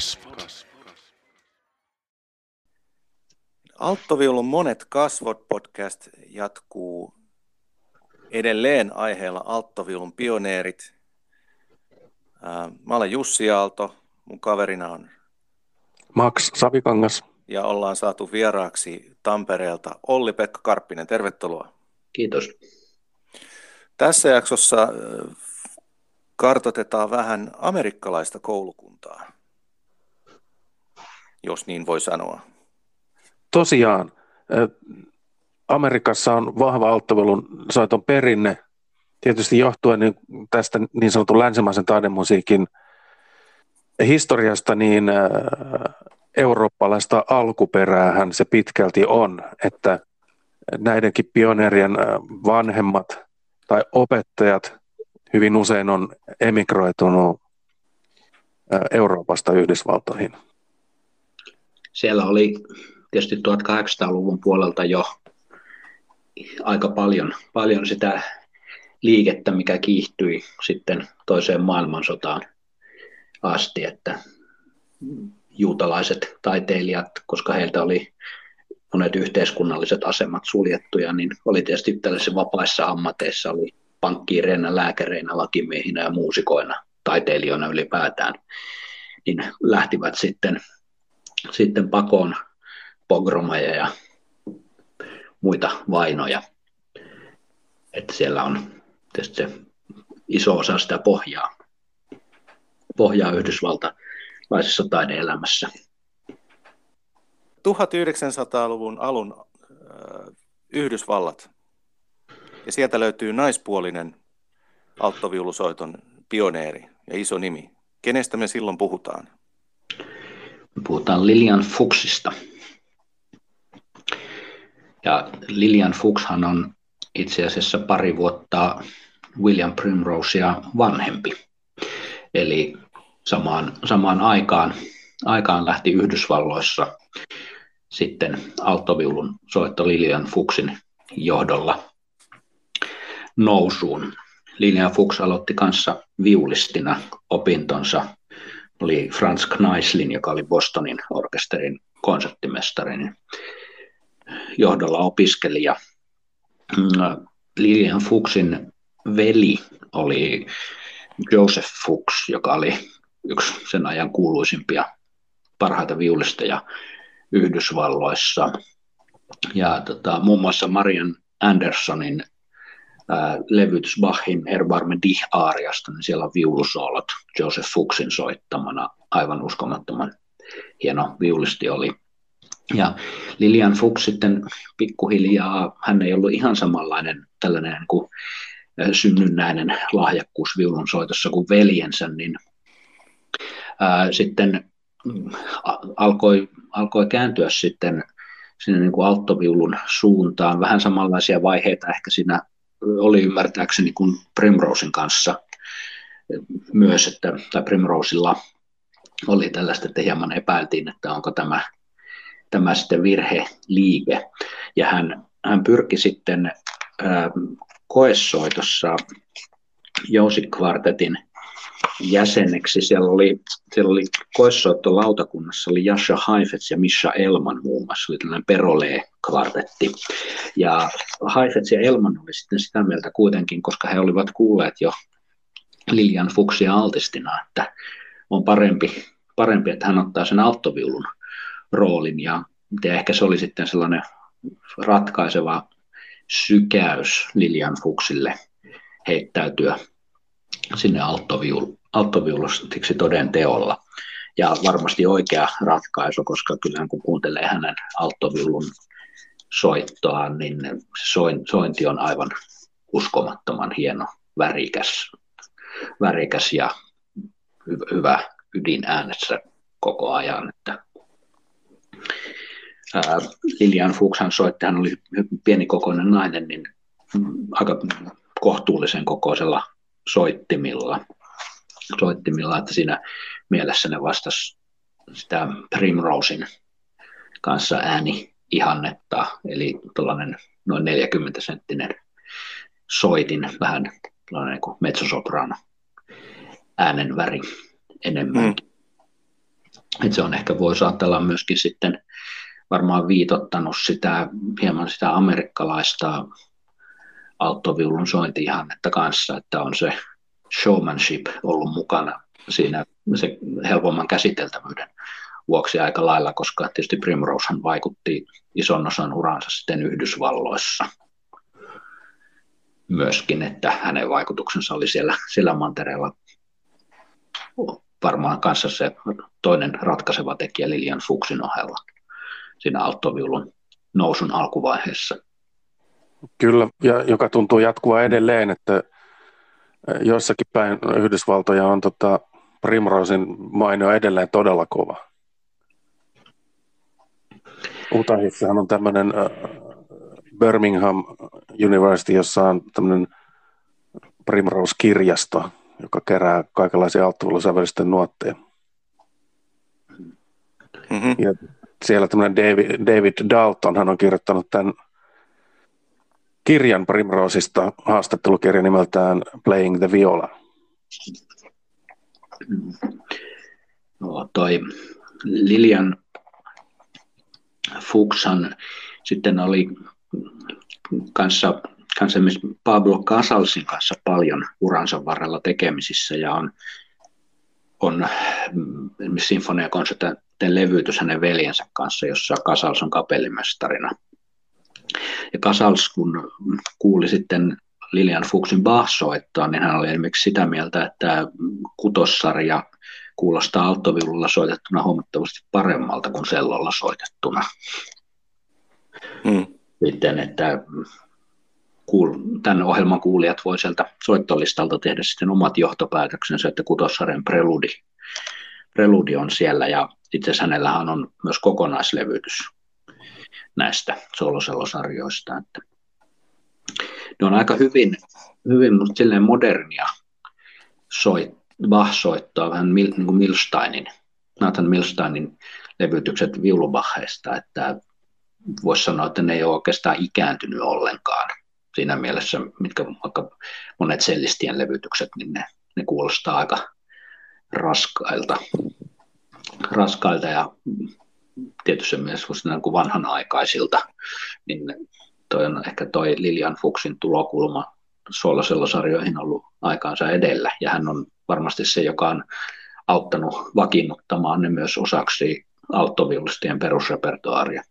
Kasvot. Alttoviulun monet kasvot podcast jatkuu edelleen aiheella Alttoviulun pioneerit. Mä olen Jussi Aalto, mun kaverina on Max Savikangas. Ja ollaan saatu vieraaksi Tampereelta Olli-Pekka Karppinen. Tervetuloa. Kiitos. Tässä jaksossa kartotetaan vähän amerikkalaista koulukuntaa, jos niin voi sanoa. Tosiaan, Amerikassa on vahva alttovelun soiton perinne, tietysti johtuen niin tästä niin sanotun länsimaisen taidemusiikin historiasta, niin eurooppalaista alkuperäähän se pitkälti on, että näidenkin pioneerien vanhemmat tai opettajat hyvin usein on emigroitunut Euroopasta Yhdysvaltoihin. Siellä oli tietysti 1800-luvun puolelta jo aika paljon, paljon sitä liikettä, mikä kiihtyi sitten toiseen maailmansotaan asti, että juutalaiset taiteilijat, koska heiltä oli monet yhteiskunnalliset asemat suljettuja, niin oli tietysti tällaisissa vapaissa ammateissa, oli pankkiireinä, lääkäreinä, lakimiehinä ja muusikoina, taiteilijoina ylipäätään, niin lähtivät sitten, sitten pakoon pogromeja ja muita vainoja. Että siellä on tietysti se iso osa sitä pohjaa, pohjaa yhdysvaltalaisessa taideelämässä. 1900-luvun alun äh, Yhdysvallat ja sieltä löytyy naispuolinen alttoviulusoiton pioneeri ja iso nimi. Kenestä me silloin puhutaan? Puhutaan Lilian Fuchsista. Ja Lilian Fuchshan on itse asiassa pari vuotta William Primrosea vanhempi. Eli samaan, samaan aikaan, aikaan lähti Yhdysvalloissa sitten alttoviulun soitto Lilian Fuchsin johdolla nousuun. Linnea Fuchs aloitti kanssa viulistina opintonsa. Oli Franz Kneislin, joka oli Bostonin orkesterin konserttimestarin johdolla opiskelija. Lilian Fuchsin veli oli Joseph Fuchs, joka oli yksi sen ajan kuuluisimpia parhaita viulisteja Yhdysvalloissa. Ja tota, muun muassa Marian Andersonin levytys Bachin Erbarme Dich Aariasta, niin siellä on viulusoolot Joseph Fuchsin soittamana. Aivan uskomattoman hieno viulisti oli. Ja Lilian Fuchs sitten pikkuhiljaa, hän ei ollut ihan samanlainen tällainen niin kuin synnynnäinen lahjakkuus viulun soitossa kuin veljensä, niin ää, sitten mm, alkoi, alkoi kääntyä sitten sinne niin kuin alttoviulun suuntaan. Vähän samanlaisia vaiheita ehkä siinä oli ymmärtääkseni kuin Primrosen kanssa myös, että, tai Primrosella oli tällaista, että hieman epäiltiin, että onko tämä, tämä sitten virheliike. Ja hän, hän pyrki sitten ää, koessoitossa Jousi-kvartetin jäseneksi. Siellä oli, siellä oli koessoittolautakunnassa oli Jasha Haifetz ja Misha Elman muun muassa, oli tällainen Perolee-kvartetti. Ja Haifetz ja Elman oli sitten sitä mieltä kuitenkin, koska he olivat kuulleet jo Lilian Fuchsia altistina, että on parempi, parempi että hän ottaa sen alttoviulun roolin. Ja, ja ehkä se oli sitten sellainen ratkaiseva sykäys Lilian Fuchsille heittäytyä sinne alttoviulustiksi toden teolla. Ja varmasti oikea ratkaisu, koska kyllähän kun kuuntelee hänen alttoviulun soittoaan, niin sointi on aivan uskomattoman hieno, värikäs, värikäs ja hyvä ydin äänessä koko ajan. Että, Lilian Fuchshan soitti, hän oli pienikokoinen nainen, niin aika kohtuullisen kokoisella soittimilla, soittimilla että siinä mielessä ne vastasi sitä Primrosein kanssa ääni ihannetta, eli tuollainen noin 40 senttinen soitin, vähän tällainen kuin mezzosoprano äänen väri, enemmänkin. Mm. Et se on ehkä voi saatella myöskin sitten varmaan viitottanut sitä, hieman sitä amerikkalaista alttoviulun sointiihannetta kanssa, että on se showmanship ollut mukana siinä se helpomman käsiteltävyyden vuoksi aika lailla, koska tietysti Primrosehan vaikutti ison osan uransa sitten Yhdysvalloissa myöskin, että hänen vaikutuksensa oli siellä, siellä mantereella varmaan kanssa se toinen ratkaiseva tekijä Lilian Fuchsin ohella siinä alttoviulun nousun alkuvaiheessa. Kyllä, ja joka tuntuu jatkua edelleen, että joissakin päin Yhdysvaltoja on tota, Primrosin maino edelleen todella kova. Utahissahan on tämmöinen Birmingham University, jossa on tämmöinen Primrose-kirjasto, joka kerää kaikenlaisia alttuvilusävelisten nuotteja. Mm-hmm. Ja siellä tämmöinen David, David Dalton, hän on kirjoittanut tämän kirjan Primroseista, haastattelukirja nimeltään Playing the Viola. No, toi Lilian Fuchsan sitten oli kanssa, kanssa Pablo Casalsin kanssa paljon uransa varrella tekemisissä ja on, on sinfoniakonsertin levytys hänen veljensä kanssa, jossa Casals on kapellimestarina. Ja Casals, kun kuuli sitten Lilian Fuchsin Bach-soittaa, niin hän oli esimerkiksi sitä mieltä, että kutossarja kuulostaa alttoviululla soitettuna huomattavasti paremmalta kuin sellolla soitettuna. Mm. Sitten, että tämän ohjelman kuulijat voi sieltä soittolistalta tehdä sitten omat johtopäätöksensä, että kutossarjan preludi, preludi on siellä ja itse asiassa hänellähän on myös kokonaislevytys näistä solosellosarjoista. Että ne on aika hyvin, hyvin silleen modernia soit, Bach-soittoa, vähän mil, niin kuin Milsteinin, Nathan Milsteinin levytykset viulubahheista, että voisi sanoa, että ne ei ole oikeastaan ikääntynyt ollenkaan siinä mielessä, mitkä vaikka monet sellistien levytykset, niin ne, ne kuulostaa aika raskailta, raskailta ja tietysti mielessä niin kuin vanhanaikaisilta, niin toi on ehkä toi Lilian Fuchsin tulokulma suolasellosarjoihin ollut aikaansa edellä, ja hän on varmasti se, joka on auttanut vakiinnuttamaan ne myös osaksi alttoviulistien perusrepertoaaria.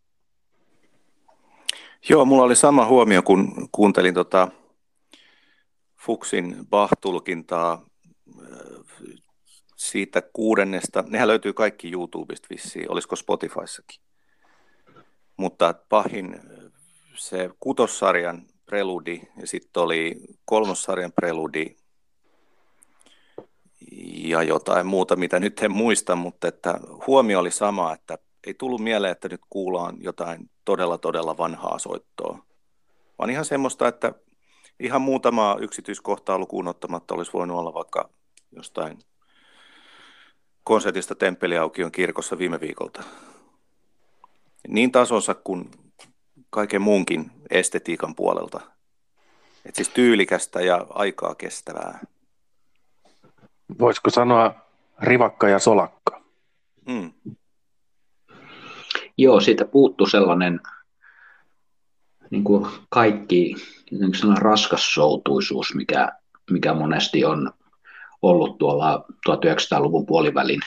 Joo, mulla oli sama huomio, kun kuuntelin tota Fuchsin Bach-tulkintaa siitä kuudennesta. Nehän löytyy kaikki YouTubesta vissiin, olisiko Spotifyssakin. Mutta Bachin se kutossarjan preludi ja sitten oli kolmossarjan preludi ja jotain muuta, mitä nyt en muista, mutta että huomio oli sama, että ei tullut mieleen, että nyt kuullaan jotain todella todella vanhaa soittoa, vaan ihan semmoista, että ihan muutama yksityiskohtaa lukuun ottamatta olisi voinut olla vaikka jostain konsertista Temppeliaukion kirkossa viime viikolta. Niin tasonsa kuin kaiken muunkin estetiikan puolelta. Et siis tyylikästä ja aikaa kestävää. Voisiko sanoa rivakka ja solakka? Mm. Joo, siitä puuttu sellainen niin kuin kaikki niin sellainen raskas soutuisuus, mikä, mikä monesti on ollut tuolla 1900-luvun puolivälin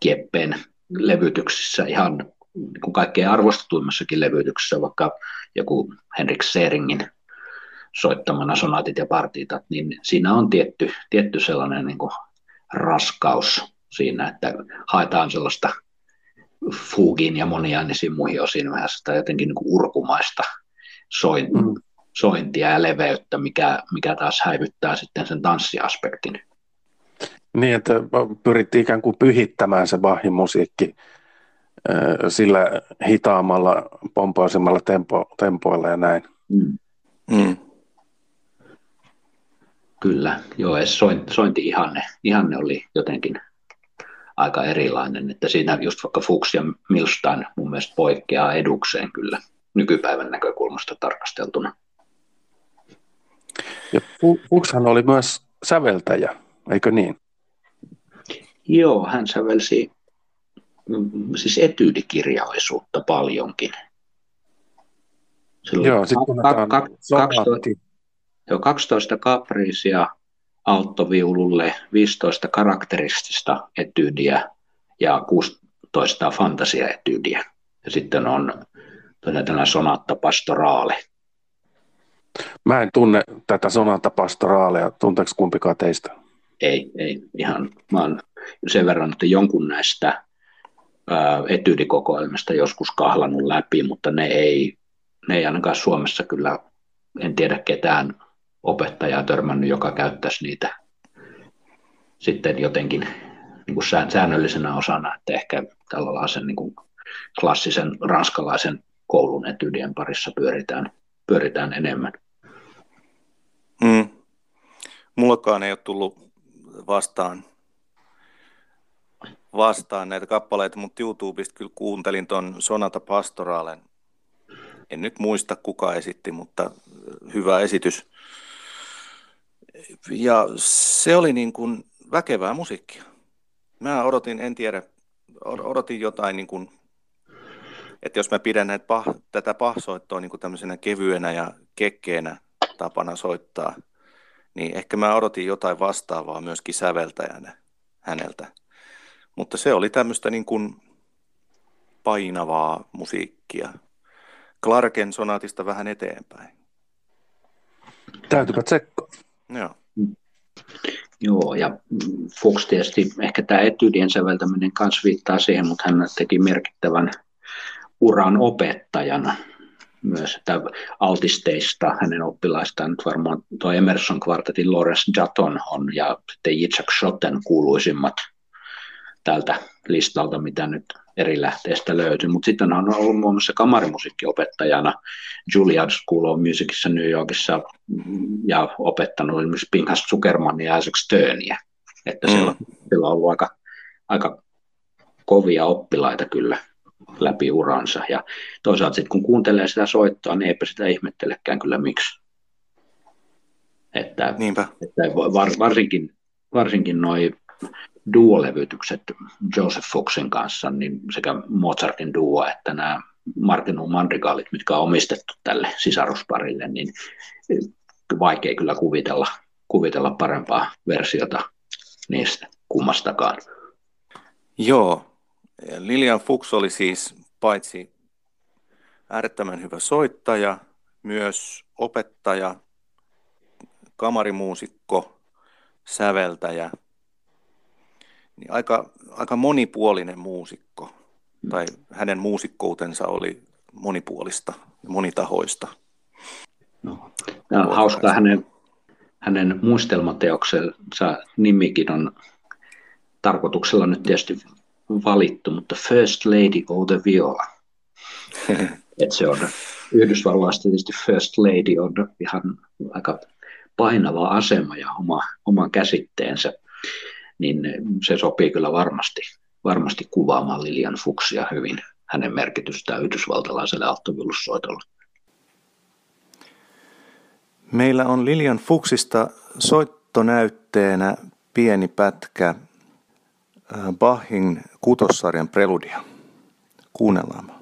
kieppeen levytyksissä ihan niin kuin kaikkein arvostetuimmassakin levytyksessä, vaikka joku Henrik Seringin soittamana sonaatit ja partiitat, niin siinä on tietty, tietty sellainen niin kuin raskaus siinä, että haetaan sellaista fugin ja moniainisiin muihin osiin vähän sitä jotenkin niin kuin urkumaista soin, mm. sointia ja leveyttä, mikä, mikä taas häivyttää sitten sen tanssiaspektin. Niin, että pyrittiin ikään kuin pyhittämään se Bachin musiikki sillä hitaammalla, pompoisemmalla tempo, tempoilla ja näin. Mm. Mm. Kyllä, joo, ja sointi, sointi ihanne, ihanne oli jotenkin aika erilainen, että siinä just vaikka Fuchs ja Milstein mun mielestä poikkeaa edukseen kyllä nykypäivän näkökulmasta tarkasteltuna. Ja Fuchshan oli myös säveltäjä, eikö niin? Joo, hän sävelsi mm, siis etyydikirjallisuutta paljonkin. Silloin Joo, sitten ka- ka- 12, jo 12 kapriisia alttoviululle, 15 karakteristista etyydiä ja 16 fantasiaetyydiä. Ja sitten on tällainen sonatta pastoraale. Mä en tunne tätä sonatta pastoraalea. Tunteeko kumpikaan teistä? Ei, ei. Ihan, oon sen verran, että jonkun näistä etyydikokoelmista joskus kahlannut läpi, mutta ne ei, ne ei ainakaan Suomessa kyllä, en tiedä ketään opettajaa törmännyt, joka käyttäisi niitä sitten jotenkin niin kuin säännöllisenä osana, että ehkä tällaisen niin kuin klassisen ranskalaisen koulun etydien parissa pyöritään, pyöritään enemmän. Mm. Mullakaan ei ole tullut vastaan, vastaan näitä kappaleita, mutta YouTubesta kyllä kuuntelin tuon Sonata Pastoraalen. En nyt muista kuka esitti, mutta hyvä esitys. Ja se oli niin kuin väkevää musiikkia. Mä odotin, en tiedä, odotin jotain niin kuin, että jos mä pidän näitä tätä pahsoittoa niin kuin tämmöisenä kevyenä ja kekkeenä tapana soittaa, niin ehkä mä odotin jotain vastaavaa myöskin säveltäjänä häneltä. Mutta se oli tämmöistä niin kuin painavaa musiikkia. Clarken sonaatista vähän eteenpäin. Täytyypä tsekkaa. Joo. Joo, ja Fox tietysti ehkä tämä etydien säveltäminen kanssa viittaa siihen, mutta hän teki merkittävän uran opettajana myös, että autisteista hänen oppilaistaan nyt varmaan tuo Emerson kvartetin Lawrence Jatton on ja sitten Yitzhak Schotten kuuluisimmat tältä listalta, mitä nyt eri lähteistä löytyy. Mutta sitten on ollut muun muassa kamarimusiikkiopettajana Juilliard School of Musicissa New Yorkissa ja opettanut esimerkiksi Pinkas Zuckermania ja Isaac Sternia. Että mm. siellä, siellä on ollut aika, aika kovia oppilaita kyllä läpi uransa. Ja toisaalta sitten kun kuuntelee sitä soittoa, niin eipä sitä ihmettelekään kyllä miksi. Että, Niinpä. että var, varsinkin, varsinkin noin duo-levytykset Joseph Foxin kanssa, niin sekä Mozartin duo että nämä Martin Mandrigaalit, mitkä on omistettu tälle sisarusparille, niin vaikea kyllä kuvitella, kuvitella parempaa versiota niistä kummastakaan. Joo, Lilian Fuchs oli siis paitsi äärettömän hyvä soittaja, myös opettaja, kamarimuusikko, säveltäjä – niin aika, aika monipuolinen muusikko, tai hänen muusikkoutensa oli monipuolista ja monitahoista. No, tämä on hauskaa, hänen, hänen muistelmateoksensa nimikin on tarkoituksella nyt tietysti valittu, mutta First Lady of the Viola. Et se on Yhdysvalloista tietysti First Lady on ihan aika painava asema ja oma, oma käsitteensä niin se sopii kyllä varmasti, varmasti kuvaamaan Lilian Fuchsia hyvin, hänen merkitystään yhdysvaltalaiselle alttoviulussoitolle. Meillä on Lilian Fuchsista soittonäytteenä pieni pätkä Bachin kutossarjan preludia. Kuunnellaan.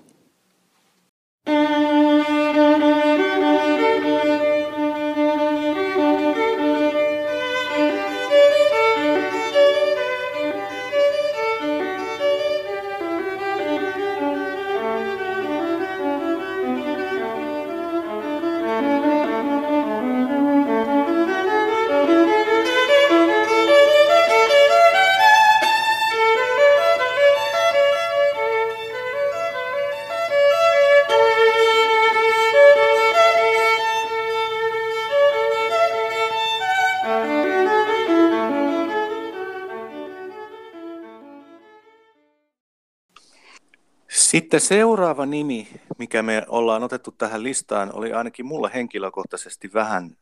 Sitten seuraava nimi, mikä me ollaan otettu tähän listaan, oli ainakin mulle henkilökohtaisesti vähän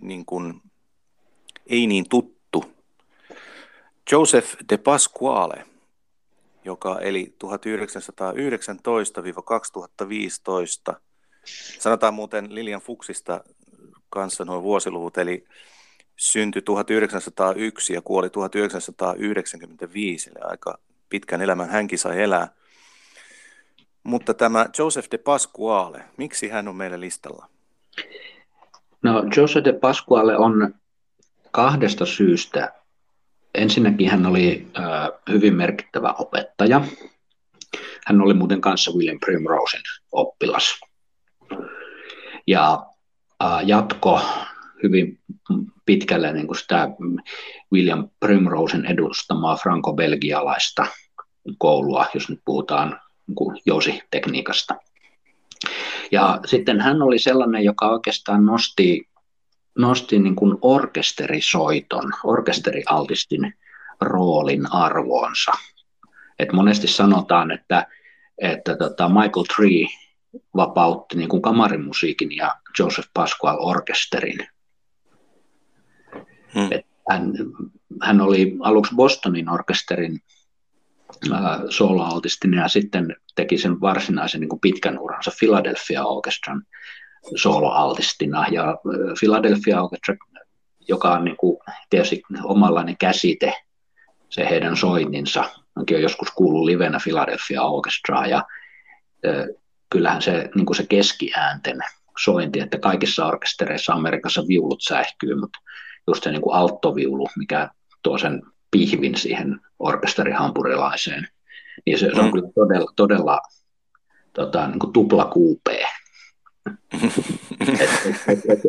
niin kuin, ei niin tuttu. Joseph de Pasquale, joka eli 1919-2015. Sanotaan muuten Lilian Fuksista kanssa nuo vuosiluvut, eli syntyi 1901 ja kuoli 1995, eli aika pitkän elämän hänkin sai elää. Mutta tämä Joseph de Pasquale, miksi hän on meillä listalla? No Joseph de Pasquale on kahdesta syystä. Ensinnäkin hän oli äh, hyvin merkittävä opettaja. Hän oli muuten kanssa William Primrosen oppilas. Ja äh, jatko hyvin pitkälle niin kuin sitä William Primrosen edustamaa franco-belgialaista koulua, jos nyt puhutaan jousitekniikasta. Ja sitten hän oli sellainen, joka oikeastaan nosti, nosti niin kuin orkesterisoiton, orkesterialtistin roolin arvoonsa. Et monesti sanotaan, että, että tota Michael Tree vapautti niin kuin kamarimusiikin ja Joseph Pasquale orkesterin. Hmm. Et hän, hän oli aluksi Bostonin orkesterin soloaltistinen ja sitten teki sen varsinaisen niin kuin pitkän uransa Philadelphia Orchestran soloaltistina. Ja Philadelphia Orchestra, joka on niin kuin tietysti omanlainen käsite, se heidän soinninsa. Onkin on joskus kuullut livenä Philadelphia Orchestraa ja kyllähän se, niin kuin se keskiäänten sointi, että kaikissa orkestereissa Amerikassa viulut säihkyy, mutta just se niin kuin alttoviulu, mikä tuo sen pihvin siihen orkesterihampurilaiseen, niin se, se on mm. kyllä todella, todella tota, niin kuin tupla kuupee.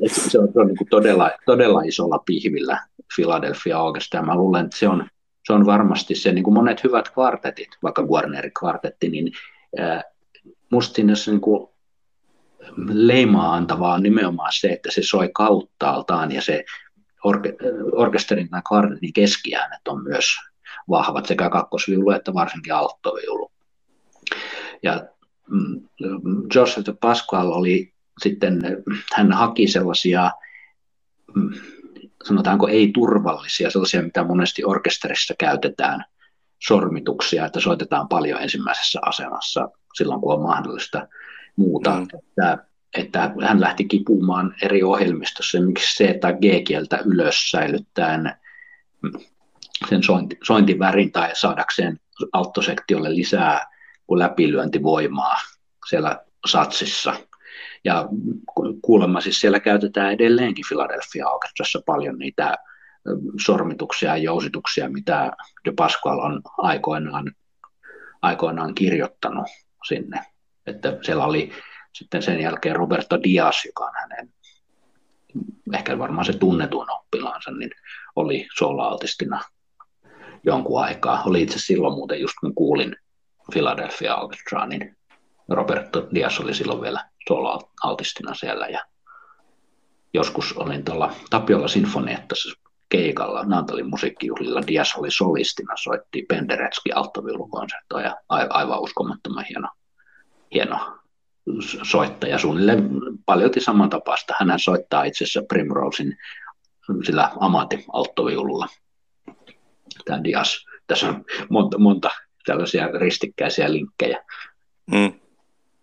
se on, se on niin kuin todella, todella isolla pihvillä Philadelphia Orchestra. Mä luulen, että se on, se on varmasti se, niin kuin monet hyvät kvartetit, vaikka Warnerin kvartetti, niin äh, musta siinä niin kuin leimaa antavaa on nimenomaan se, että se soi kauttaaltaan ja se orke, orkesterin tai kvartetin keskiäänet on myös vahvat, sekä kakkosviulu että varsinkin alttoviulu. Ja mm, Joseph de Pasquale oli sitten, hän haki sellaisia, mm, sanotaanko ei-turvallisia, sellaisia, mitä monesti orkesterissa käytetään, sormituksia, että soitetaan paljon ensimmäisessä asemassa silloin, kun on mahdollista muuta. Mm. Että että hän lähti kipumaan eri ohjelmistossa, miksi se, että G-kieltä ylös säilyttäen sen sointi, sointivärin tai saadakseen alttosektiolle lisää läpilyöntivoimaa siellä satsissa. Ja kuulemma siis siellä käytetään edelleenkin Philadelphia Orchestrassa paljon niitä sormituksia ja jousituksia, mitä De Pasquale on aikoinaan, aikoinaan kirjoittanut sinne. Että siellä oli sitten sen jälkeen Roberto Dias, joka on hänen ehkä varmaan se tunnetuin oppilaansa, niin oli soolaaltistina jonkun aikaa. Oli itse silloin muuten, just kun kuulin Philadelphia Orchestra, niin Roberto Dias oli silloin vielä soolaaltistina siellä ja joskus olin tuolla Tapiola Sinfonietta keikalla Naantalin musiikkijuhlilla. Dias oli solistina, soitti Penderecki alttoviulukonserttoa ja aivan uskomattoman hieno, hieno soittaja suunnilleen paljolti samantapaista. Hän soittaa itse asiassa Primrosein sillä amatti-alttoviululla. Tämä Dias. Tässä on monta, monta tällaisia ristikkäisiä linkkejä. Mm.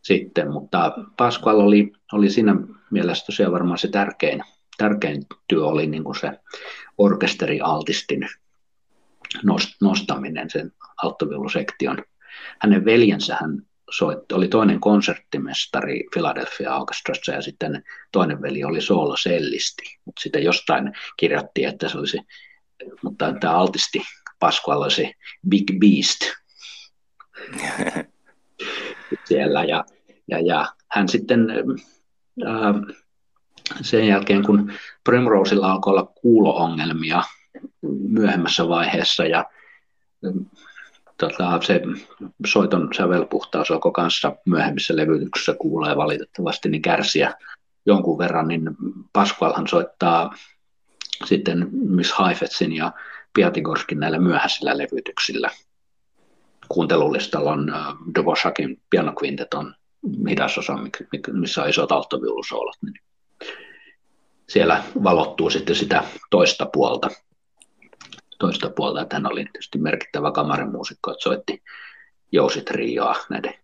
Sitten, mutta Pasqual oli, oli siinä mielessä tosiaan varmaan se tärkein, tärkein työ oli niin kuin se orkesterialtistin nostaminen, sen alttoviulusektion. Hänen veljensä hän soitti, oli toinen konserttimestari Philadelphia Orchestrassa ja sitten toinen veli oli soolosellisti, mutta sitten jostain kirjoitti, että se olisi, mutta tämä altisti Pasquale olisi Big Beast. Siellä ja, ja, ja hän sitten ää, sen jälkeen, kun Primroseilla alkoi olla kuulo-ongelmia myöhemmässä vaiheessa ja tota, se soiton sävelpuhtaus alkoi kanssa myöhemmissä levytyksissä kuulee valitettavasti niin kärsiä jonkun verran, niin Pasqualhan soittaa sitten Miss Heifetzin ja Piatigorskin näillä myöhäisillä levytyksillä. Kuuntelulistalla on uh, Dvořákin pianokvinteton hidasosa, missä on isot alttoviulusoolot, niin siellä valottuu sitten sitä toista puolta toista puolta, että hän oli tietysti merkittävä kamarimuusikko, että soitti jousitrioa näiden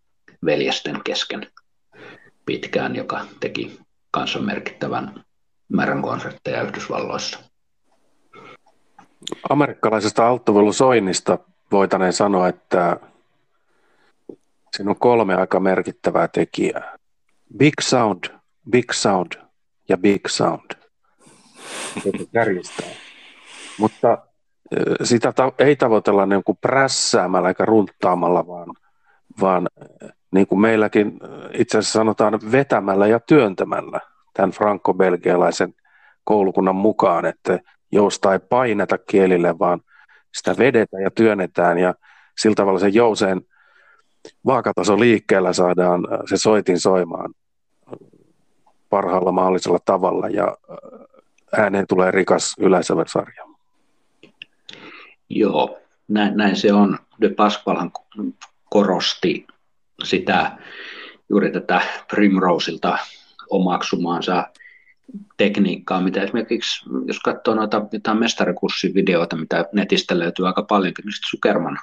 veljesten kesken pitkään, joka teki kanssa merkittävän määrän konsertteja Yhdysvalloissa. Amerikkalaisesta alttoviulusoinnista voitaneen sanoa, että siinä on kolme aika merkittävää tekijää. Big sound, big sound ja big sound. Mutta sitä ta- ei tavoitella niin kuin prässäämällä eikä runttaamalla, vaan, vaan niin kuin meilläkin itse asiassa sanotaan vetämällä ja työntämällä tämän franko-belgialaisen koulukunnan mukaan, että jousta ei paineta kielille, vaan sitä vedetään ja työnnetään ja sillä tavalla se jouseen vaakataso liikkeellä saadaan se soitin soimaan parhaalla mahdollisella tavalla ja ääneen tulee rikas yleisöversarja. Joo, näin, näin se on. De Pasqualhan korosti sitä juuri tätä Primrosilta omaksumaansa tekniikkaa, mitä esimerkiksi, jos katsoo noita jotain mestarikurssin mitä netistä löytyy aika paljon, niin Sukerman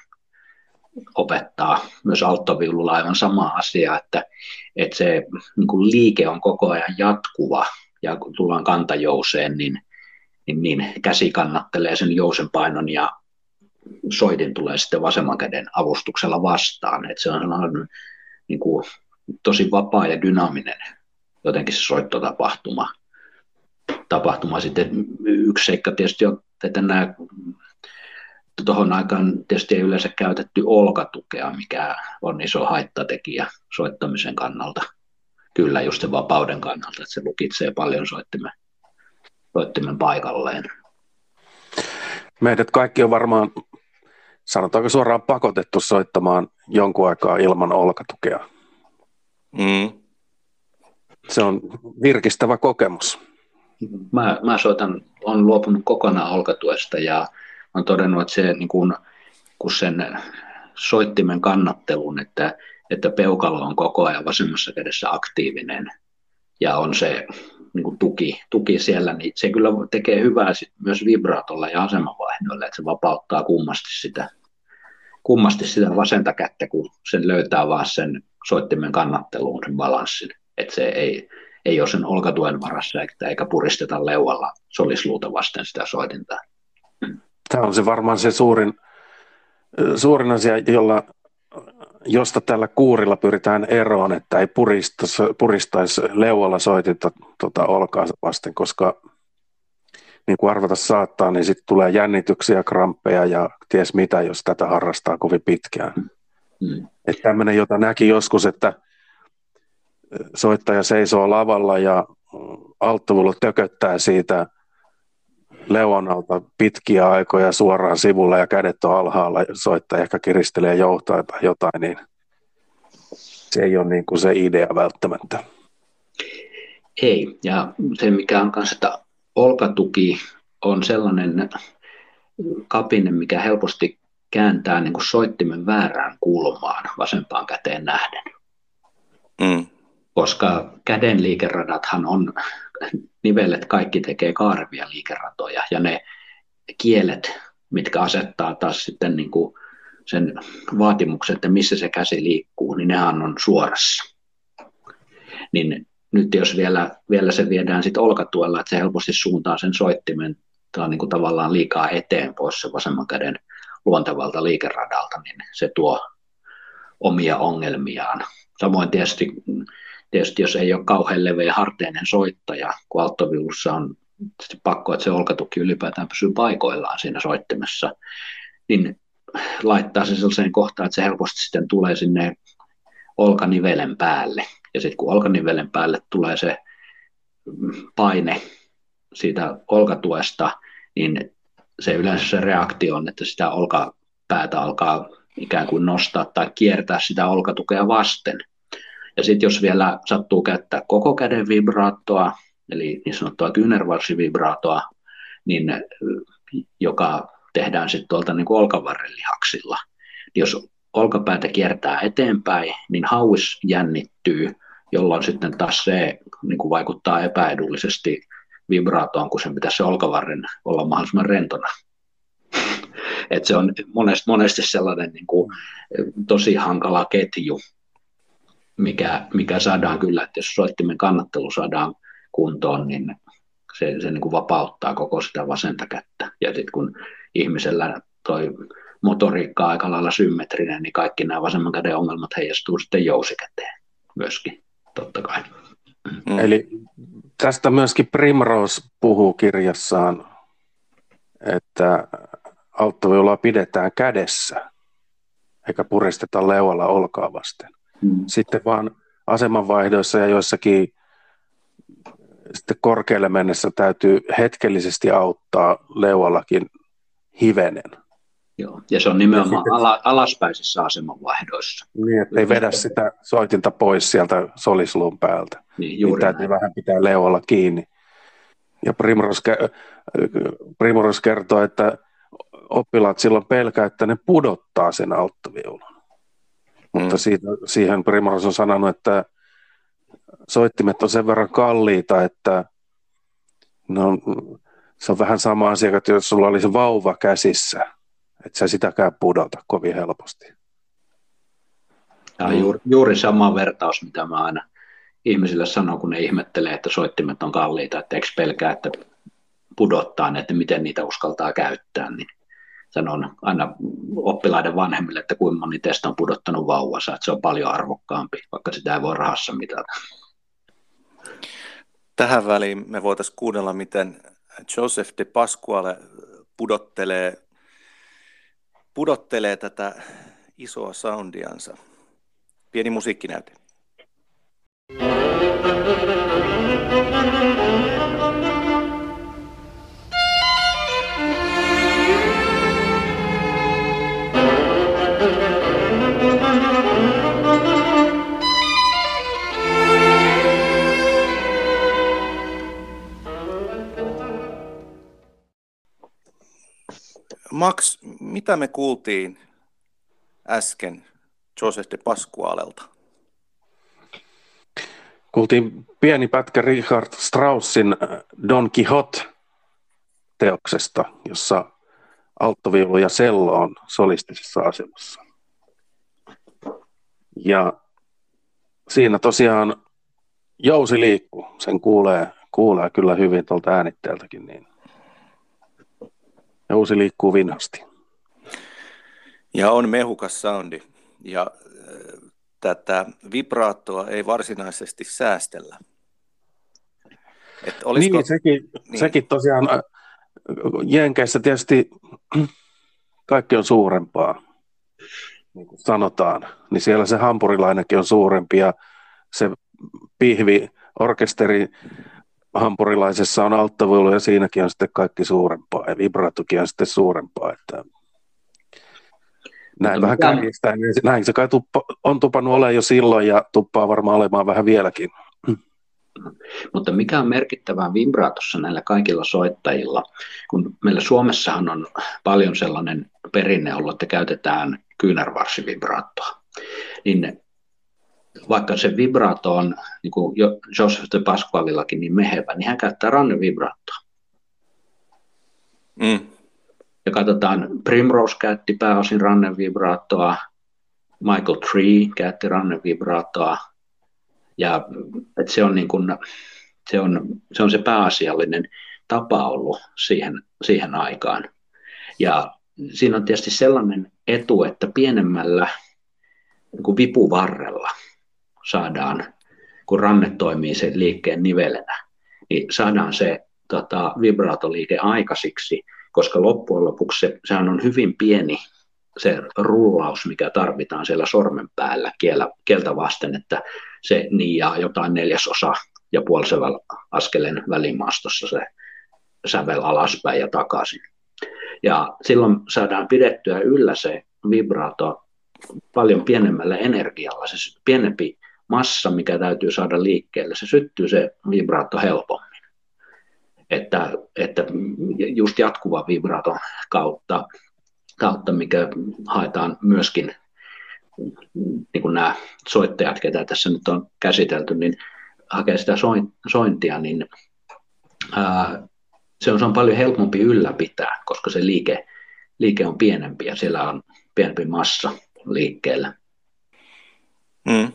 opettaa myös alttoviululla aivan sama asia, että, että se niin kuin liike on koko ajan jatkuva, ja kun tullaan kantajouseen, niin, niin, niin käsi kannattelee sen jousen painon ja soitin tulee sitten vasemman käden avustuksella vastaan. että se on sellainen niin kuin, tosi vapaa ja dynaaminen jotenkin se soittotapahtuma. Tapahtuma. Sitten yksi seikka tietysti on, että nämä tuohon aikaan tietysti ei yleensä käytetty olkatukea, mikä on iso haittatekijä soittamisen kannalta. Kyllä just sen vapauden kannalta, että se lukitsee paljon soittimen, soittimen paikalleen. Meidät kaikki on varmaan sanotaanko suoraan pakotettu soittamaan jonkun aikaa ilman olkatukea. Mm. Se on virkistävä kokemus. Mä, mä soitan, on luopunut kokonaan olkatuesta ja on todennut, että se niin kun, kun sen soittimen kannattelun, että, että peukalo on koko ajan vasemmassa kädessä aktiivinen ja on se niin kuin tuki, tuki siellä, niin se kyllä tekee hyvää sit myös vibraatolla ja asemavaihdoilla, että se vapauttaa kummasti sitä, kummasti sitä vasenta kättä, kun sen löytää vaan sen soittimen kannatteluun sen balanssin, että se ei, ei ole sen olkatuen varassa eikä puristeta leualla solisluuta vasten sitä soitinta. Tämä on se varmaan se suurin, suurin asia, jolla josta tällä kuurilla pyritään eroon, että ei puristaisi, puristaisi leualla soitinta tuota, olkaansa vasten, koska niin kuin arvata saattaa, niin sitten tulee jännityksiä, kramppeja ja ties mitä, jos tätä harrastaa kovin pitkään. Mm. Että tämmöinen, jota näki joskus, että soittaja seisoo lavalla ja alttovulo tököttää siitä leonalta pitkiä aikoja suoraan sivulla ja kädet on alhaalla, soittaja ehkä kiristelee joutaa tai jotain, niin se ei ole niin kuin se idea välttämättä. Ei, ja se mikä on kanssa, että olkatuki on sellainen kapine, mikä helposti kääntää niin kuin soittimen väärään kulmaan vasempaan käteen nähden. Mm. Koska käden liikeradathan on nivellet kaikki tekee kaarevia liikeratoja ja ne kielet, mitkä asettaa taas sitten niin kuin sen vaatimuksen, että missä se käsi liikkuu, niin nehän on suorassa. Niin nyt jos vielä, vielä se viedään sitten olkatuella, että se helposti suuntaa sen soittimen on niin kuin tavallaan liikaa eteen pois se vasemman käden luontevalta liikeradalta, niin se tuo omia ongelmiaan. Samoin tietysti tietysti jos ei ole kauhean leveä harteinen soittaja, kun alttoviulussa on pakko, että se olkatuki ylipäätään pysyy paikoillaan siinä soittimessa, niin laittaa se sellaiseen kohtaan, että se helposti sitten tulee sinne olkanivelen päälle. Ja sitten kun olkanivelen päälle tulee se paine siitä olkatuesta, niin se yleensä se reaktio on, että sitä olkapäätä alkaa ikään kuin nostaa tai kiertää sitä olkatukea vasten – ja sitten jos vielä sattuu käyttää koko käden vibraattoa, eli niin sanottua kyynärvarsivibraatoa, niin, joka tehdään sitten tuolta niin kuin olkavarrelihaksilla. Jos olkapäätä kiertää eteenpäin, niin hauis jännittyy, jolloin sitten taas se niin kuin vaikuttaa epäedullisesti vibraatoon, kun sen pitäisi se olkavarren olla mahdollisimman rentona. Et se on monesti, monesti sellainen niin kuin, tosi hankala ketju, mikä, mikä saadaan kyllä, että jos soittimen kannattelu saadaan kuntoon, niin se, se niin kuin vapauttaa koko sitä vasenta kättä. Ja sitten kun ihmisellä toi motoriikka aika lailla symmetrinen, niin kaikki nämä vasemman käden ongelmat heijastuu sitten jousikäteen myöskin, totta kai. Mm. Eli tästä myöskin Primrose puhuu kirjassaan, että auttoviulaa pidetään kädessä, eikä puristeta leualla olkaa vasten. Mm. Sitten vaan asemanvaihdoissa ja joissakin sitten korkealle mennessä täytyy hetkellisesti auttaa leuallakin hivenen. Joo, ja se on nimenomaan sitten, ala, alaspäisissä asemanvaihdoissa. Niin, että ei vedä sitä soitinta pois sieltä solisluun päältä. Niin, juuri niin täytyy näin. vähän pitää leualla kiinni. Ja Primros, Primros kertoo, että oppilaat silloin pelkää, että ne pudottaa sen alttaviulun. Mm. Mutta siitä, siihen Primros on sanonut, että soittimet on sen verran kalliita, että no, se on vähän sama asia, että jos sulla olisi vauva käsissä, että sä sitäkään pudota kovin helposti. Tämä on juuri, juuri sama vertaus, mitä mä aina ihmisille sanon, kun ne ihmettelee, että soittimet on kalliita, että eikö pelkää, että pudottaa ne, että miten niitä uskaltaa käyttää, niin sanon aina oppilaiden vanhemmille, että kuinka moni teistä on pudottanut vauvansa, että se on paljon arvokkaampi, vaikka sitä ei voi rahassa mitata. Tähän väliin me voitaisiin kuunnella, miten Joseph de Pasquale pudottelee, pudottelee tätä isoa soundiansa. Pieni musiikkinäyte. Max, mitä me kuultiin äsken Joseph de Pasqualelta? Kuultiin pieni pätkä Richard Straussin äh, Don Quixote-teoksesta, jossa alttoviulu ja sello on solistisessa asemassa. Ja siinä tosiaan jousi liikkuu, sen kuulee, kuulee kyllä hyvin tuolta äänitteeltäkin. Niin ja uusi liikkuu vinhasti. Ja on mehukas soundi. Ja äh, tätä vibraattoa ei varsinaisesti säästellä. Et olisiko... Niin, sekin, niin. sekin tosiaan äh, Jenkeissä tietysti kaikki on suurempaa, niin kuin sanotaan. Niin siellä se hampurilainenkin on suurempi ja se pihvi orkesteri hampurilaisessa on alttavuilu ja siinäkin on sitten kaikki suurempaa ja vibratokin on sitten suurempaa. Että näin vähän kärjistää, niin näin se kai tuppa, on tupannut olemaan jo silloin ja tuppaa varmaan olemaan vähän vieläkin. Mutta mikä on merkittävää vibraatossa näillä kaikilla soittajilla, kun meillä Suomessahan on paljon sellainen perinne ollut, että käytetään kyynärvarsivibraattoa, niin vaikka se vibrato on, niin kuin Joseph de Pasqualillakin, niin mehevä, niin hän käyttää rannevibraattoa. Mm. Ja katsotaan, Primrose käytti pääosin rannevibraattoa, Michael Tree käytti rannevibraattoa, ja että se, on niin kuin, se, on, se on se pääasiallinen tapa ollut siihen, siihen aikaan. Ja siinä on tietysti sellainen etu, että pienemmällä niin kuin vipuvarrella – saadaan, kun ranne toimii sen liikkeen nivelenä, niin saadaan se tota, vibraatoliike aikaisiksi, koska loppujen lopuksi se, sehän on hyvin pieni se rullaus, mikä tarvitaan siellä sormen päällä kielä, kieltä vasten, että se niijaa jotain neljäsosa ja puolisäväl askeleen välimaastossa se sävel alaspäin ja takaisin. Ja silloin saadaan pidettyä yllä se vibraato paljon pienemmällä energialla. Se pienempi massa, mikä täytyy saada liikkeelle, se syttyy se vibraatto helpommin. Että, että just jatkuva vibraton kautta, kautta, mikä haetaan myöskin, niin kuin nämä soittajat, ketä tässä nyt on käsitelty, niin hakee sitä sointia, niin ää, se on, se on paljon helpompi ylläpitää, koska se liike, liike on pienempi ja siellä on pienempi massa liikkeellä. Mm.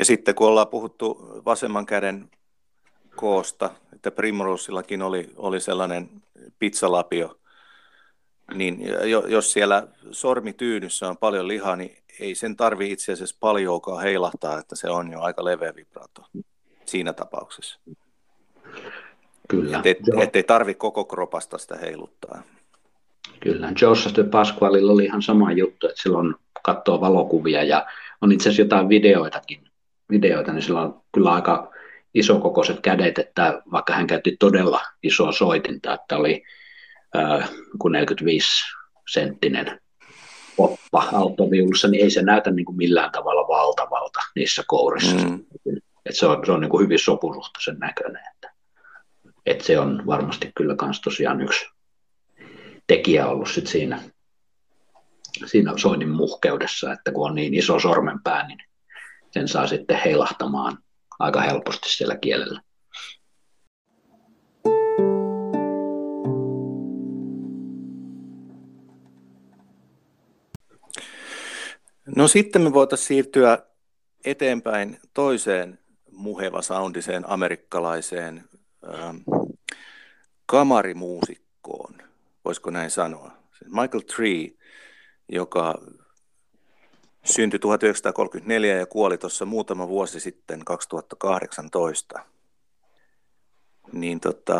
Ja sitten kun ollaan puhuttu vasemman käden koosta, että Primrosillakin oli, oli sellainen pizzalapio niin jos siellä sormityynyssä on paljon lihaa, niin ei sen tarvi itse asiassa paljonkaan heilahtaa, että se on jo aika leveä vibrato siinä tapauksessa. Kyllä. Että et, tarvi koko kropasta sitä heiluttaa. Kyllä, Joseph de Pasqualilla oli ihan sama juttu, että silloin katsoo valokuvia ja on itse asiassa jotain videoitakin, videoita, niin sillä on kyllä aika isokokoiset kädet, että vaikka hän käytti todella isoa soitinta, että oli äh, kuin 45 senttinen poppa autoviulussa, niin ei se näytä niin kuin millään tavalla valtavalta niissä kourissa. Mm. Et se on, se on niin kuin hyvin sopusuhtaisen näköinen. Että, että se on varmasti kyllä myös tosiaan yksi tekijä ollut sit siinä, siinä soinnin muhkeudessa, että kun on niin iso sormenpää, niin sen saa sitten heilahtamaan aika helposti siellä kielellä. No sitten me voitaisiin siirtyä eteenpäin toiseen muheva soundiseen amerikkalaiseen ähm, kamarimuusikkoon, voisiko näin sanoa. Michael Tree, joka syntyi 1934 ja kuoli tuossa muutama vuosi sitten 2018. Niin tota,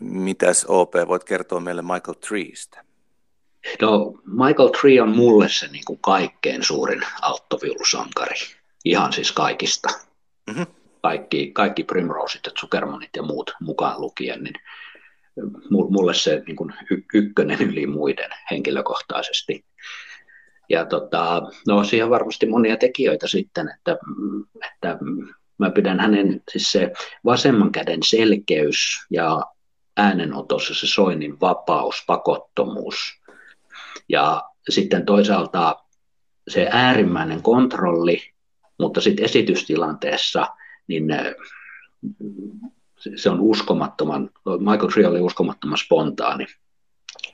mitäs OP voit kertoa meille Michael Treestä? No, Michael Tree on mulle se niin kuin kaikkein suurin alttoviulusankari. Ihan siis kaikista. Mm-hmm. Kaikki, kaikki Primroseit ja Zuckermanit ja muut mukaan lukien, niin mulle se niin kuin ykkönen yli muiden henkilökohtaisesti. Ja tota, no siihen varmasti monia tekijöitä sitten, että, että mä pidän hänen siis se vasemman käden selkeys ja äänenotossa se soinnin vapaus, pakottomuus. Ja sitten toisaalta se äärimmäinen kontrolli, mutta sitten esitystilanteessa niin se on uskomattoman, Michael Tree oli uskomattoman spontaani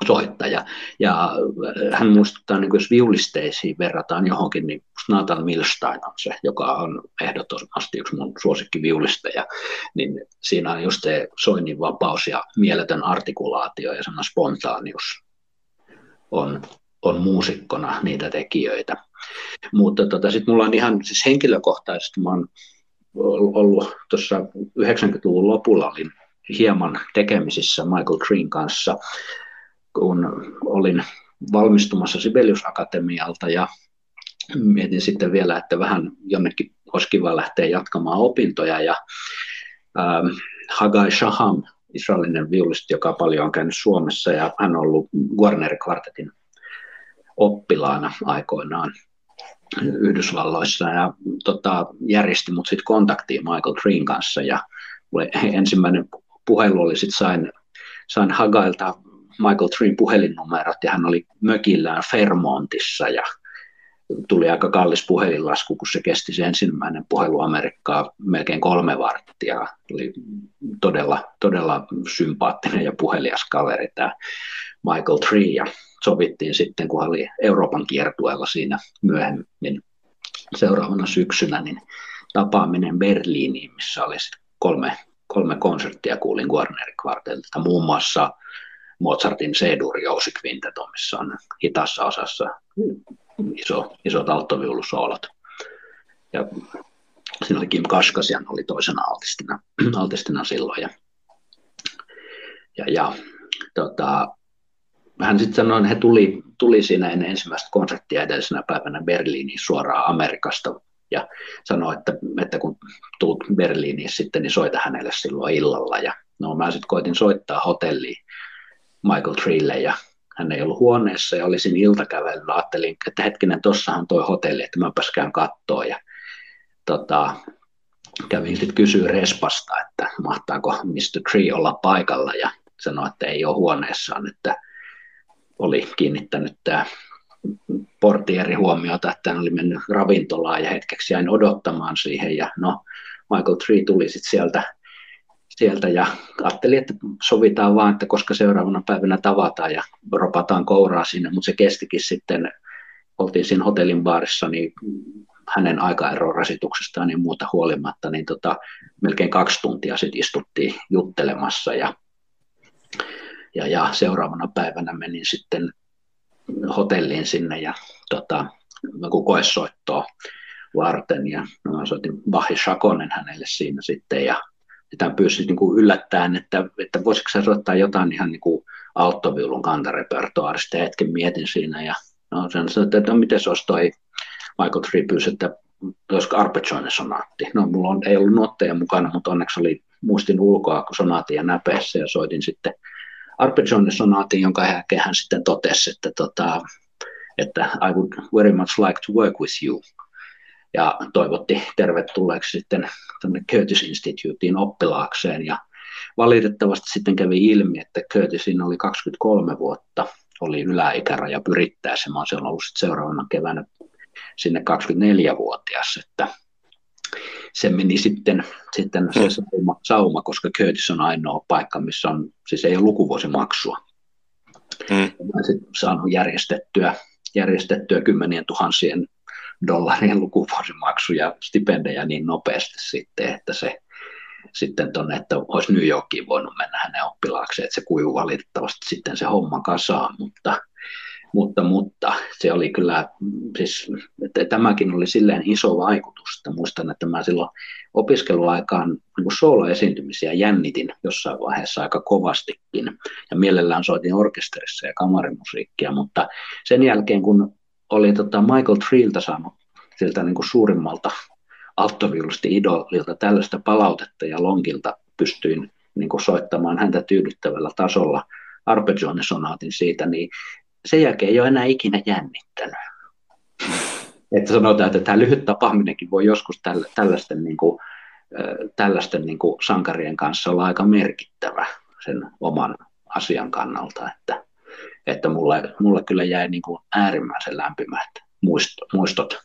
soittaja. Ja äh, hän muistuttaa, niin jos viulisteisiin verrataan johonkin, niin Nathan Milstein on se, joka on ehdottomasti yksi mun suosikkiviulisteja. Niin siinä on just se soinnin vapaus ja mieletön artikulaatio ja semmoinen spontaanius on, on muusikkona niitä tekijöitä. Mutta tota, sitten mulla on ihan siis henkilökohtaisesti, mä oon ollut tuossa 90-luvun lopulla, olin hieman tekemisissä Michael Green kanssa kun olin valmistumassa Sibelius Akatemialta ja mietin sitten vielä, että vähän jonnekin olisi kiva lähteä jatkamaan opintoja ja ähm, Hagai Shaham, israelinen viulisti, joka paljon on käynyt Suomessa ja hän on ollut Warner Quartetin oppilaana aikoinaan Yhdysvalloissa ja tota, järjesti mut sitten kontaktiin Michael Treen kanssa ja ensimmäinen puhelu oli sitten sain, sain Hagailta Michael Treen puhelinnumerot ja hän oli mökillään Fermontissa ja tuli aika kallis puhelinlasku, kun se kesti se ensimmäinen puhelu Amerikkaa melkein kolme varttia. Oli todella, todella sympaattinen ja puhelias kaveri tämä Michael Tree ja sovittiin sitten, kun oli Euroopan kiertueella siinä myöhemmin seuraavana syksynä, niin tapaaminen Berliiniin, missä oli kolme, kolme konserttia kuulin Warner Quartetilta, muun muassa Mozartin C-dur jousikvinteto, missä on hitassa osassa iso, isot alttoviulusoolot. Ja siinä oli Kim Kaskasian oli toisena altistina, altistina silloin. Ja, ja, ja tota, hän sitten sanoi, että he tuli, tuli siinä ennen ensimmäistä konserttia edellisenä päivänä Berliiniin suoraan Amerikasta ja sanoi, että, että kun tuut Berliiniin sitten, niin soita hänelle silloin illalla. Ja no mä sitten koitin soittaa hotelliin Michael Trille ja hän ei ollut huoneessa ja olisin iltakävelyllä. Ajattelin, että hetkinen, tuossahan toi hotelli, että mä käyn kattoon ja tota, kävin sitten kysyä Respasta, että mahtaako Mr. Tree olla paikalla ja sanoi, että ei ole huoneessaan, että oli kiinnittänyt tämä portieri huomiota, että hän oli mennyt ravintolaan ja hetkeksi jäin odottamaan siihen ja no Michael Tree tuli sitten sieltä sieltä ja ajattelin, että sovitaan vaan, että koska seuraavana päivänä tavataan ja ropataan kouraa sinne, mutta se kestikin sitten, oltiin siinä hotellin baarissa, niin hänen aikaeron rasituksestaan ja muuta huolimatta, niin tota, melkein kaksi tuntia sitten istuttiin juttelemassa ja ja, ja seuraavana päivänä menin sitten hotelliin sinne ja tota, koesoittoa varten ja soitin Bahi Shakonen hänelle siinä sitten ja sitä pyysi niin kuin yllättäen, että, että voisiko se soittaa jotain ihan niin kuin alttoviulun kantarepertoarista ja hetken mietin siinä ja no, sen sanoin, että no, miten se olisi toi Michael Tree pyysi, että olisiko arpeggioinen sonaatti. No mulla on, ei ollut nuotteja mukana, mutta onneksi oli muistin ulkoa sonaatti ja näpeessä ja soitin sitten arpeggioinen sonaatin, jonka jälkeen hän sitten totesi, että, tota, että I would very much like to work with you ja toivotti tervetulleeksi sitten tänne Curtis Instituteen oppilaakseen ja valitettavasti sitten kävi ilmi, että Curtisin oli 23 vuotta, oli yläikäraja pyrittäessä, mä olen ollut seuraavana keväänä sinne 24-vuotias, että se meni sitten, sitten se sauma, sauma, koska Curtis on ainoa paikka, missä on, siis ei ole lukuvuosimaksua. Mm. Sitten saanut järjestettyä, järjestettyä kymmenien tuhansien dollarien lukuvuosimaksu ja stipendejä niin nopeasti sitten, että se sitten tuonne, että olisi New Yorkiin voinut mennä hänen oppilaakseen, että se kuivui valitettavasti sitten se homma kasaan, mutta, mutta, mutta se oli kyllä, siis että tämäkin oli silleen iso vaikutus, että muistan, että mä silloin opiskeluaikaan niin sooloesiintymisiä jännitin jossain vaiheessa aika kovastikin. Ja mielellään soitin orkesterissa ja kamarimusiikkia, mutta sen jälkeen kun oli tota Michael Treeltä saanut siltä niin kuin suurimmalta alttoviulusti idolilta tällaista palautetta ja Lonkilta pystyin niin kuin soittamaan häntä tyydyttävällä tasolla arpeggione-sonaatin siitä, niin sen jälkeen ei ole enää ikinä jännittänyt. Että sanotaan, että tämä lyhyt tapaaminenkin voi joskus tällä, tällaisten, niin kuin, tällaisten niin kuin sankarien kanssa olla aika merkittävä sen oman asian kannalta, että että mulle, mulle kyllä jäi niin kuin äärimmäisen lämpimät muistot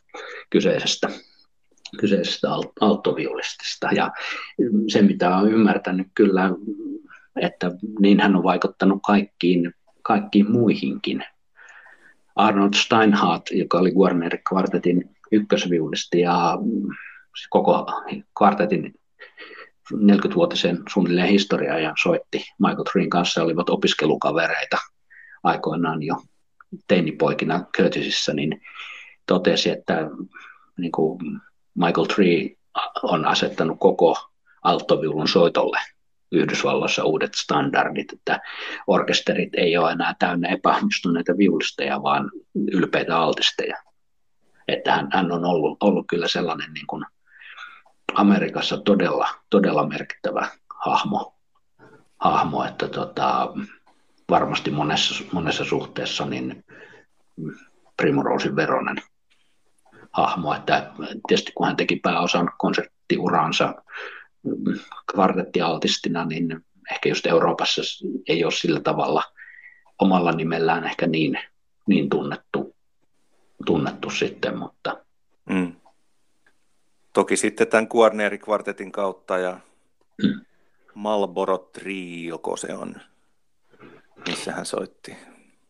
kyseisestä, kyseisestä alttoviolistista. Ja se, mitä olen ymmärtänyt kyllä, että niin hän on vaikuttanut kaikkiin, kaikkiin muihinkin. Arnold Steinhardt, joka oli Warner kvartetin ykkösviulisti ja koko kvartetin 40-vuotisen suunnilleen historiaa ja soitti Michael Treen kanssa, olivat opiskelukavereita – aikoinaan jo teinipoikina Curtisissa, niin totesi, että niin kuin Michael Tree on asettanut koko alttoviulun soitolle Yhdysvalloissa uudet standardit, että orkesterit ei ole enää täynnä epäonnistuneita viulisteja, vaan ylpeitä altisteja. Että hän, hän on ollut, ollut kyllä sellainen niin kuin Amerikassa todella, todella merkittävä hahmo, hahmo että tota, varmasti monessa, monessa suhteessa niin Primorosin veronen hahmo, että tietysti kun hän teki pääosan konserttiuraansa kvartettialtistina, niin ehkä just Euroopassa ei ole sillä tavalla omalla nimellään ehkä niin, niin tunnettu, tunnettu sitten, mutta... Mm. Toki sitten tämän Guarneri-kvartetin kautta ja mm. Malboro Trio, se on missä hän soitti.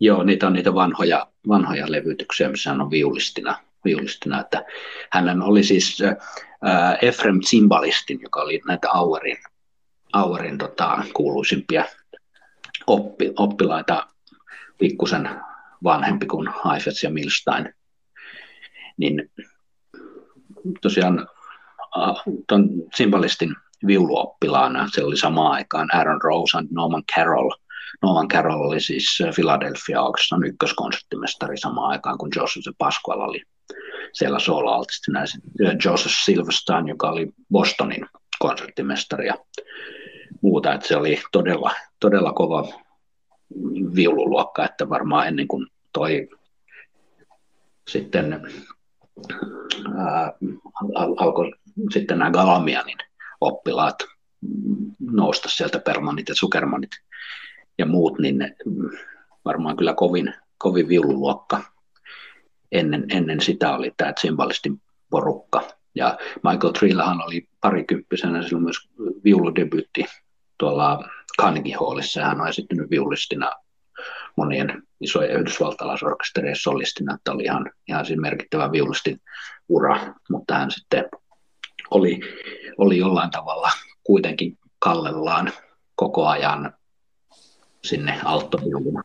Joo, niitä on niitä vanhoja, vanhoja levytyksiä, missä hän on viulistina. viulistina että hän oli siis äh, Efrem Zimbalistin, joka oli näitä Auerin, Auerin tota, kuuluisimpia oppi, oppilaita, pikkusen vanhempi kuin Heifetz ja Milstein. Niin tosiaan tuon Zimbalistin viuluoppilaana, se oli samaan aikaan Aaron Rose ja Norman Carroll – Nolan Carroll oli siis Philadelphia Orchestran ykköskonserttimestari samaan aikaan, kun Joseph Pasquale oli siellä solo-altistina. Joseph Silverstein, joka oli Bostonin konserttimestari ja muuta, että se oli todella, todella kova viululuokka, että varmaan ennen kuin toi sitten ää, alkoi sitten nämä Galamianin oppilaat nousta sieltä Permanit ja Sukermanit ja muut, niin varmaan kyllä kovin, kovin viululuokka. Ennen, ennen sitä oli tämä Zimbalistin porukka. Ja Michael Trillähän oli parikymppisenä silloin myös viuludebyytti tuolla Carnegie Hallissa. Hän on esittynyt viulistina monien isojen yhdysvaltalaisorkesterien solistina, että oli ihan, ihan siis merkittävä viulistin ura, mutta hän sitten oli, oli jollain tavalla kuitenkin kallellaan koko ajan sinne alttoviulun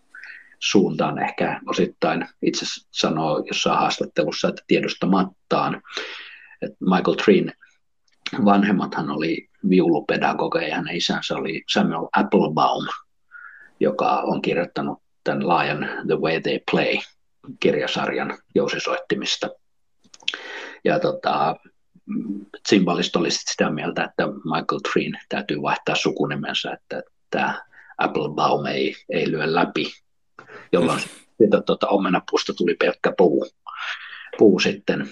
suuntaan ehkä osittain itse sanoo jossain haastattelussa, että tiedostamattaan. Että Michael Treen vanhemmathan oli viulupedagogeja ja hänen isänsä oli Samuel Applebaum, joka on kirjoittanut tämän laajan The Way They Play kirjasarjan jousisoittimista. Ja tota, Zimbalist oli sitä mieltä, että Michael Treen täytyy vaihtaa sukunimensä, että tämä Applebaum ei, ei lyö läpi, jolloin siitä tuota, omenapuusta tuli pelkkä puu, puu sitten.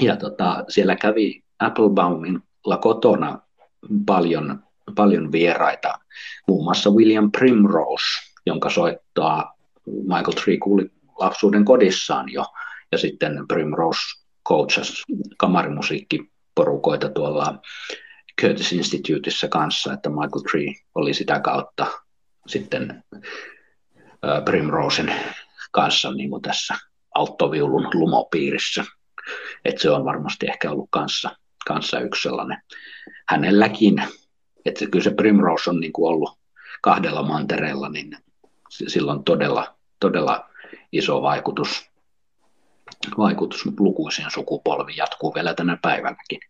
Ja tota, siellä kävi Applebaumilla kotona paljon, paljon vieraita, muun muassa William Primrose, jonka soittaa Michael Tree kuuli lapsuuden kodissaan jo, ja sitten Primrose coachas kamarimusiikkiporukoita tuolla Curtis Instituteissa kanssa, että Michael Tree oli sitä kautta sitten Primrosen kanssa niin kuin tässä alttoviulun lumopiirissä. Että se on varmasti ehkä ollut kanssa, kanssa yksi sellainen hänelläkin. Että kyllä se Primrose on niin kuin ollut kahdella mantereella, niin sillä on todella, todella iso vaikutus, vaikutus lukuisiin sukupolviin, jatkuu vielä tänä päivänäkin.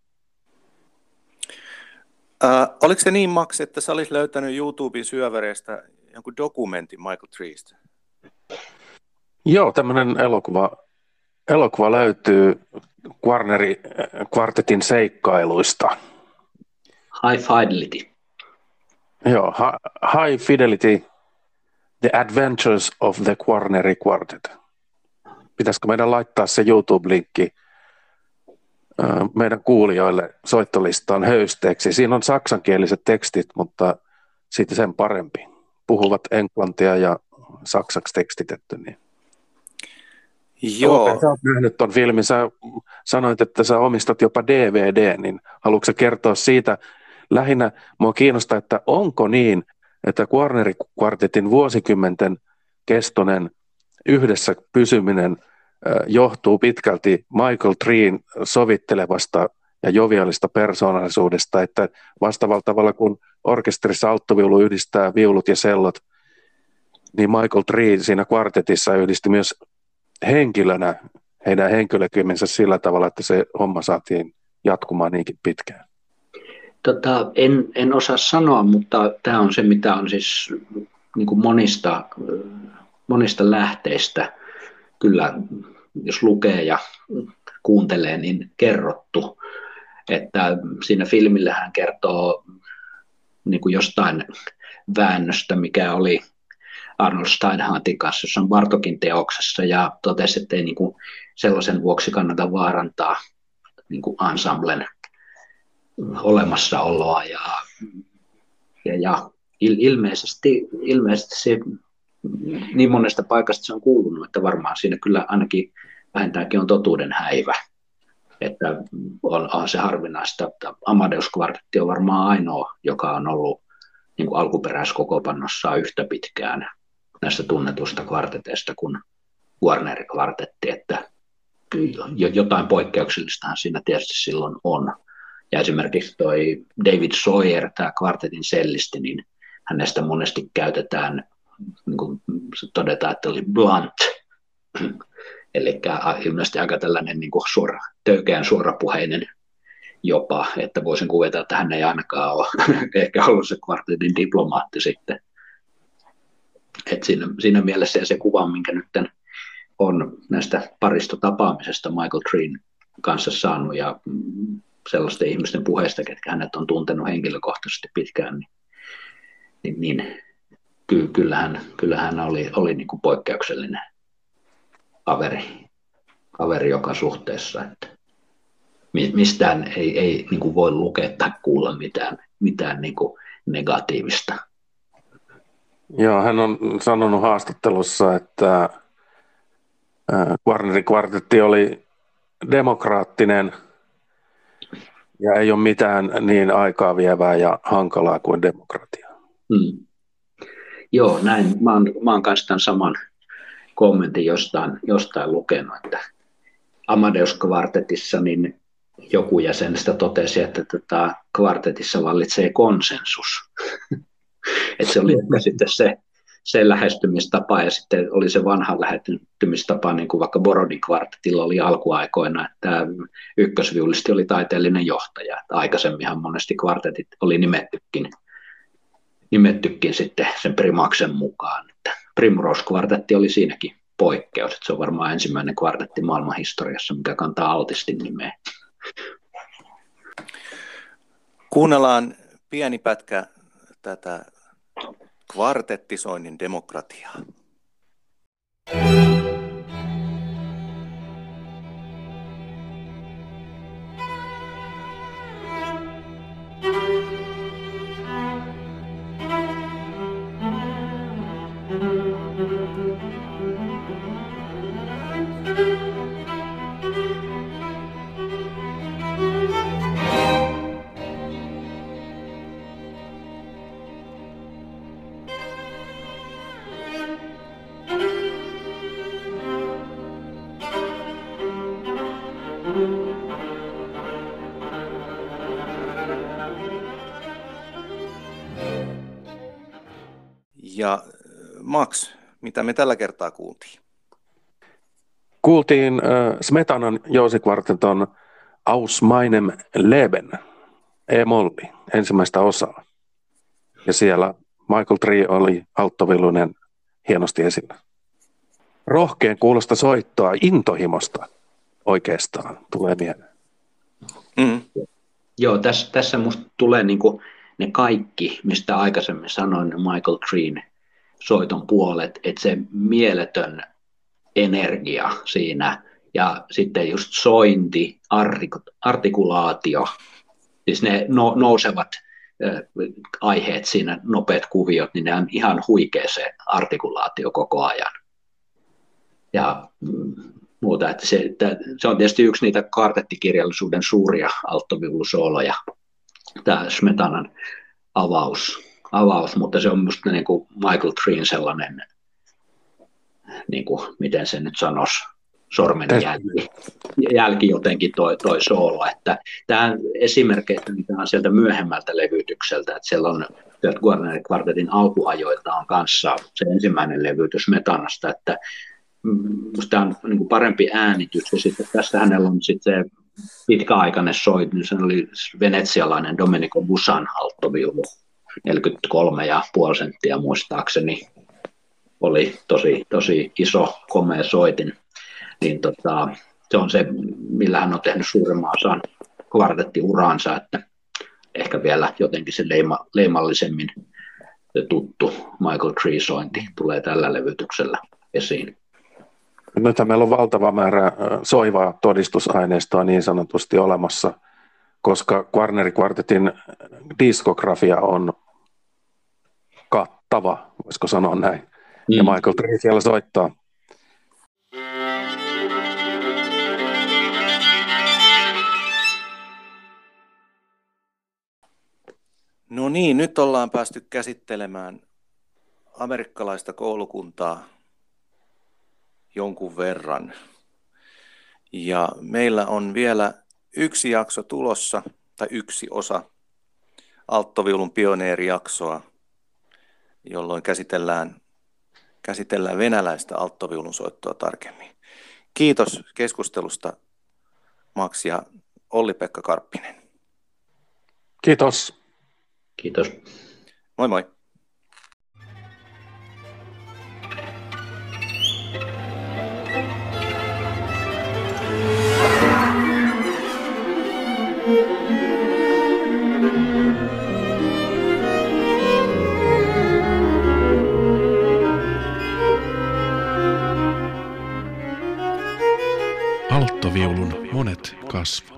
Äh, oliko se niin, Max, että sä olisit löytänyt YouTuben syövereistä jonkun dokumentin Michael Treestä? Joo, tämmöinen elokuva, elokuva löytyy Warnerin kvartetin seikkailuista. High Fidelity. Joo, High Fidelity, The Adventures of the Quarneri Quartet. Pitäisikö meidän laittaa se YouTube-linkki meidän kuulijoille soittolistaan höysteeksi. Siinä on saksankieliset tekstit, mutta siitä sen parempi. Puhuvat englantia ja saksaksi tekstitetty. Niin. Joo. Sä oot nähnyt tuon filmin. Sä sanoit, että sä omistat jopa DVD, niin haluatko kertoa siitä? Lähinnä mua kiinnostaa, että onko niin, että Warnerin kvartetin vuosikymmenten kestonen yhdessä pysyminen johtuu pitkälti Michael Treen sovittelevasta ja jovialista persoonallisuudesta, että vastaavalla tavalla kun orkesterissa alttoviulu yhdistää viulut ja sellot, niin Michael Tree siinä kvartetissa yhdisti myös henkilönä heidän henkilökymmensä sillä tavalla, että se homma saatiin jatkumaan niinkin pitkään. Tota, en, en osaa sanoa, mutta tämä on se, mitä on siis niin kuin monista, monista lähteistä kyllä, jos lukee ja kuuntelee, niin kerrottu. Että siinä filmillä hän kertoo niin kuin jostain väännöstä, mikä oli Arnold Steinhardtin kanssa, jossa on Bartokin teoksessa, ja totesi, että ei niin kuin sellaisen vuoksi kannata vaarantaa niin kuin ensemblen olemassaoloa, ja, ja, ja ilmeisesti, ilmeisesti se niin monesta paikasta se on kuulunut, että varmaan siinä kyllä ainakin vähintäänkin on totuuden häivä. Että on, on se harvinaista, että Amadeus-kvartetti on varmaan ainoa, joka on ollut niin kuin alkuperäiskokopannossaan yhtä pitkään näistä tunnetusta kvarteteista kuin Warner-kvartetti, että jotain poikkeuksellistahan siinä tietysti silloin on. Ja esimerkiksi toi David Sawyer, tämä kvartetin sellisti, niin hänestä monesti käytetään, niin kuin todetaan, että oli blunt, eli ilmeisesti aika tällainen niin kuin suora, töykeän suorapuheinen jopa, että voisin kuvitella, että hän ei ainakaan ole ehkä ollut se kvartetin diplomaatti sitten. Et siinä, siinä mielessä ja se kuva, minkä nyt on näistä parista tapaamisesta Michael Treen kanssa saanut ja sellaisten ihmisten puheista, ketkä hänet on tuntenut henkilökohtaisesti pitkään, niin, niin, niin ky, kyllähän, kyllähän oli, oli niin kuin poikkeuksellinen kaveri, kaveri joka suhteessa. Että mistään ei, ei niin kuin voi lukea tai kuulla mitään, mitään niin kuin negatiivista. Joo, hän on sanonut haastattelussa, että Warnerin kvartetti oli demokraattinen ja ei ole mitään niin aikaa vievää ja hankalaa kuin demokratia. Hmm. Joo, näin. Mä oon, mä oon kanssa tämän saman kommentin jostain, jostain lukenut, että Amadeus-kvartetissa niin joku jäsenistä totesi, että tota, kvartetissa vallitsee konsensus. että se oli sitten se, se lähestymistapa ja sitten oli se vanha lähestymistapa, niin kuin vaikka Borodin kvartetilla oli alkuaikoina, että ykkösviulisti oli taiteellinen johtaja. Että aikaisemminhan monesti kvartetit oli nimettykin, nimettykin sitten sen primaksen mukaan. Että Primrose-kvartetti oli siinäkin poikkeus, että se on varmaan ensimmäinen kvartetti maailmanhistoriassa, mikä kantaa altistin nimeä. Kuunnellaan pieni pätkä tätä kvartettisoinnin demokratiaa. Ja mitä me tällä kertaa kuultiin? Kuultiin äh, Smetanan jousikvarteton Aus meinem Leben, E-molli, ensimmäistä osaa. Ja siellä Michael Tree oli alttoviluinen hienosti esillä. Rohkeen kuulosta soittoa intohimosta oikeastaan tulee mieleen. Mm. Joo, tässä, tässä musta tulee niinku ne kaikki, mistä aikaisemmin sanoin, Michael Green soiton puolet, että se mieletön energia siinä ja sitten just sointi, artikulaatio, siis ne no, nousevat aiheet siinä, nopeat kuviot, niin ne on ihan huikea se artikulaatio koko ajan. Ja mm, muuta, että se, että se on tietysti yksi niitä kartettikirjallisuuden suuria alttoviulusooloja, tämä Smetanan avaus, avaus, mutta se on minusta niin kuin Michael Green sellainen, niin kuin, miten se nyt sanoisi, sormen jälki, jälki jotenkin toi, toi soolo. Että tämä esimerkiksi mitä on sieltä myöhemmältä levytykseltä, että siellä on sieltä Guarner Quartetin alkuajoilta on kanssa se ensimmäinen levytys Metanasta, että tämä on niin kuin parempi äänitys, ja sitten tästä hänellä on sitten se pitkäaikainen soit, niin se oli venetsialainen Domenico Busan alttoviulu, 43,5 senttiä muistaakseni, oli tosi, tosi iso, komea soitin, niin tota, se on se, millä hän on tehnyt suuremman osan kvartettiuraansa, että ehkä vielä jotenkin se leima, leimallisemmin tuttu Michael Tree-sointi tulee tällä levytyksellä esiin. Nyt meillä on valtava määrä soivaa todistusaineistoa niin sanotusti olemassa, koska Quarneri Quartetin diskografia on kattava, voisiko sanoa näin. Mm. Ja Michael Tree siellä soittaa. No niin, nyt ollaan päästy käsittelemään amerikkalaista koulukuntaa jonkun verran. Ja meillä on vielä yksi jakso tulossa, tai yksi osa alttoviulun pioneerijaksoa, jolloin käsitellään, käsitellään venäläistä alttoviulun soittoa tarkemmin. Kiitos keskustelusta Max ja Olli-Pekka Karppinen. Kiitos. Kiitos. Moi moi. Alttoviulun monet kasvot.